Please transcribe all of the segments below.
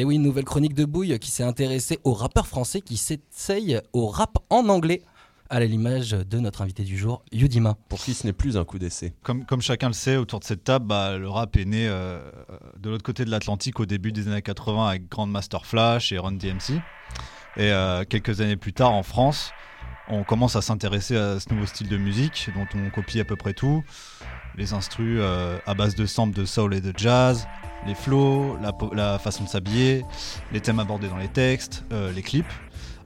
Et oui, une nouvelle chronique de Bouille qui s'est intéressée aux rappeurs français qui s'essayent au rap en anglais à l'image de notre invité du jour, Yudima. Pour qui ce n'est plus un coup d'essai. Comme, comme chacun le sait, autour de cette table, bah, le rap est né euh, de l'autre côté de l'Atlantique au début des années 80 avec Grandmaster Flash et Run DMC. Et euh, quelques années plus tard, en France, on commence à s'intéresser à ce nouveau style de musique dont on copie à peu près tout. Les instrus euh, à base de samples de soul et de jazz, les flows, la, façon de s'habiller, les thèmes abordés dans les textes, euh, les clips.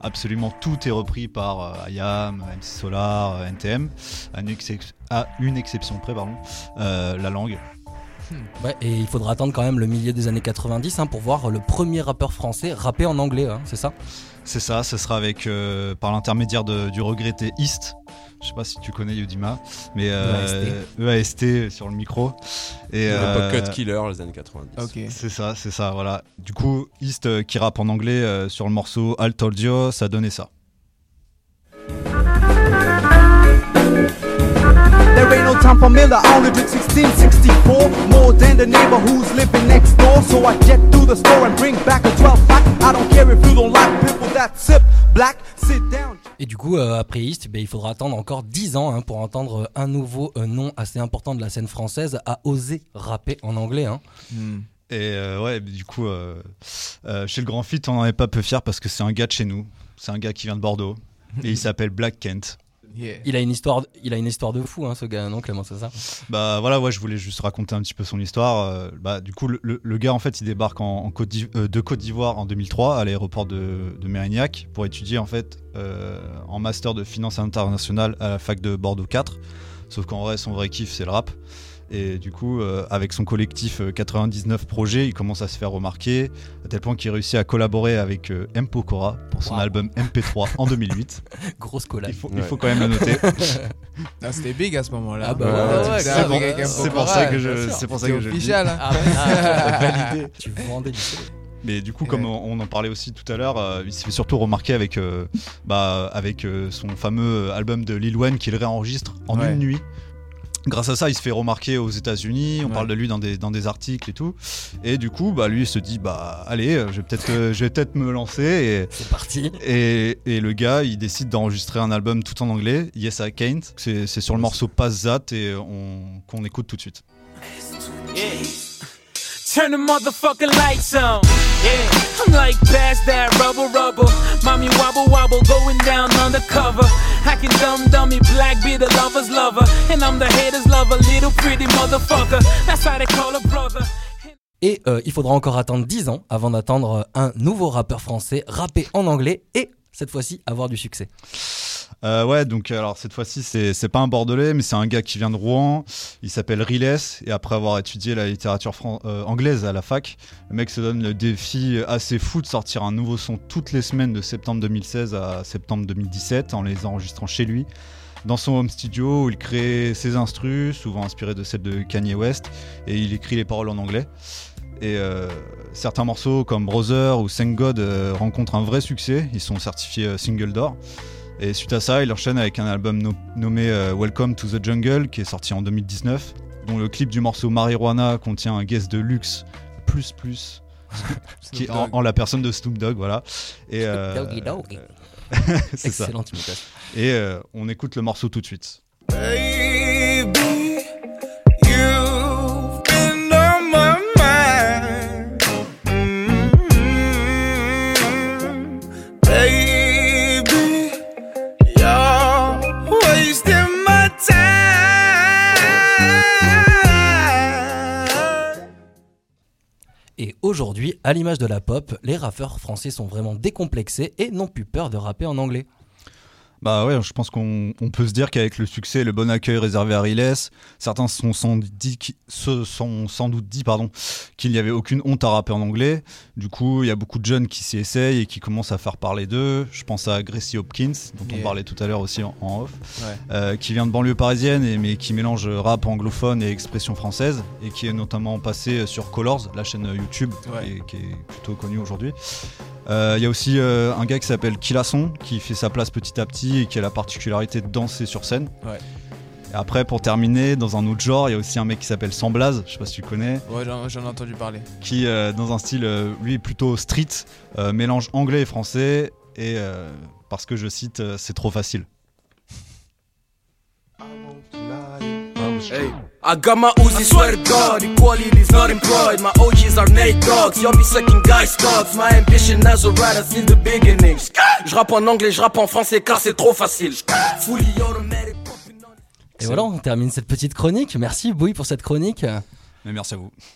Absolument tout est repris par euh, IAM, MC Solar, euh, NTM, à une, excep- à une exception près, pardon, la langue. Ouais, et il faudra attendre quand même le milieu des années 90 hein, pour voir le premier rappeur français rapper en anglais, hein, c'est ça? C'est ça, ce sera avec euh, par l'intermédiaire du regretté East. Je sais pas si tu connais Yudima, mais euh, EAST sur le micro. Et Le euh, Pocket Killer, les années 90. Ok. c'est ça, c'est ça, voilà. Du coup, East euh, qui rappe en anglais euh, sur le morceau Al Told You, ça donnait ça. There ain't no time for Miller, I only drink 1664. More than the neighbor who's living next door. So I jet through the store and bring back a 12 pack. I don't care if you don't like people that sip black. Sit down. Et du coup, euh, après East, ben, il faudra attendre encore 10 ans hein, pour entendre un nouveau euh, nom assez important de la scène française à oser rapper en anglais. Hein. Hmm. Et euh, ouais, du coup, euh, euh, chez le Grand Fit, on n'en est pas peu fier parce que c'est un gars de chez nous. C'est un gars qui vient de Bordeaux. Et il s'appelle Black Kent. Yeah. Il a une histoire, il a une histoire de fou, hein, ce gars, non Clément, c'est ça Bah voilà, ouais, je voulais juste raconter un petit peu son histoire. Euh, bah, du coup, le, gars, en fait, il débarque en, en Côte euh, de Côte d'Ivoire en 2003 à l'aéroport de, de Mérignac pour étudier en fait euh, en master de finance internationale à la fac de Bordeaux 4. Sauf qu'en vrai, son vrai kiff, c'est le rap. Et du coup, euh, avec son collectif euh, 99 projets, il commence à se faire remarquer, à tel point qu'il réussit à collaborer avec euh, M. Pokora pour son Wow. album MP3 en 2008. Grosse collab. Il faut, il Ouais. faut quand même le noter. Ah, c'était big à ce moment-là. Ah bah ouais, ouais, ouais, ouais, c'est pour- avec un c'est pour ça que je- c'est pour ça que je le dis. officiel. hein. Ah, tu vendais du. Mais du coup, comme on on en parlait aussi tout à l'heure, euh, il s'est fait surtout remarquer avec, euh, bah, avec euh, son fameux album de Lil Wayne qu'il réenregistre en Ouais. une nuit. Grâce à ça, il se fait remarquer aux États-Unis. On Ouais. parle de lui dans des, dans des articles et tout. Et du coup, bah, lui, il se dit bah, allez, euh, je vais peut-être euh, je vais peut-être me lancer. C'est parti. Et, le gars, il décide d'enregistrer un album tout en anglais, Yes I Can't. C'est c'est sur le morceau Pass That et on- qu'on écoute tout de suite. Turn the motherfucking lights on. Et il faudra encore attendre 10 ans avant d'attendre un nouveau rappeur français rapper en anglais et cette fois-ci avoir du succès. Euh, ouais, donc alors cette fois-ci, c'est pas un Bordelais, mais c'est un gars qui vient de Rouen. Il s'appelle Riles, et après avoir étudié la littérature euh, anglaise à la fac, le mec se donne le défi assez fou de sortir un nouveau son toutes les semaines de septembre 2016 à septembre 2017 en les enregistrant chez lui. Dans son home studio où il crée ses instrus, souvent inspirés de celles de Kanye West, et il écrit les paroles en anglais. Et euh, certains morceaux comme Brother ou Thank God euh, rencontrent un vrai succès, ils sont certifiés euh, single d'or. Et suite à ça, il enchaîne avec un album no- nommé euh, Welcome to the Jungle qui est sorti en 2019, dont le clip du morceau Marijuana contient un guest de luxe plus plus qui est en, en la personne de Snoop Dogg, voilà. Et euh, Doggy doggy. Excellente imitation. Et euh, on écoute le morceau tout de suite. Baby, aujourd'hui, à l'image de la pop, les rappeurs français sont vraiment décomplexés et n'ont plus peur de rapper en anglais. Bah ouais, je pense qu'on on peut se dire qu'avec le succès et le bon accueil réservé à Riles, certains se sont sans, dit, qui- se sont sans doute dit pardon, qu'il n'y avait aucune honte à rapper en anglais. Du coup, il y a beaucoup de jeunes qui s'y essayent et qui commencent à faire parler d'eux. Je pense à Gracie Hopkins, dont on parlait tout à l'heure aussi en, en off, Ouais. euh, qui vient de banlieue parisienne et, mais qui mélange rap anglophone et expression française et qui est notamment passé sur Colors, la chaîne YouTube Ouais. est, qui est plutôt connue aujourd'hui. Euh, Il y a aussi euh, un gars qui s'appelle Kilasson qui fait sa place petit à petit et qui a la particularité de danser sur scène. Ouais. Et après, pour terminer, dans un autre genre, il y a aussi un mec qui s'appelle Samblaz, je sais pas si tu connais, Ouais, j'en j'en ai entendu parler. qui, euh, dans un style, euh, lui, plutôt street, euh, mélange anglais et français, et euh, parce que je cite, euh, c'est trop facile. Hey. I got my Uzi, swear to God, equality's not employed. My OGs are Nate dogs, y'all be sucking guys' cocks. My ambition as a writer since the beginning. Je rappe en anglais, je rappe en français car c'est trop facile. Fully automatic. Et voilà, on termine cette petite chronique. Merci Boui pour cette chronique. Mais merci à vous.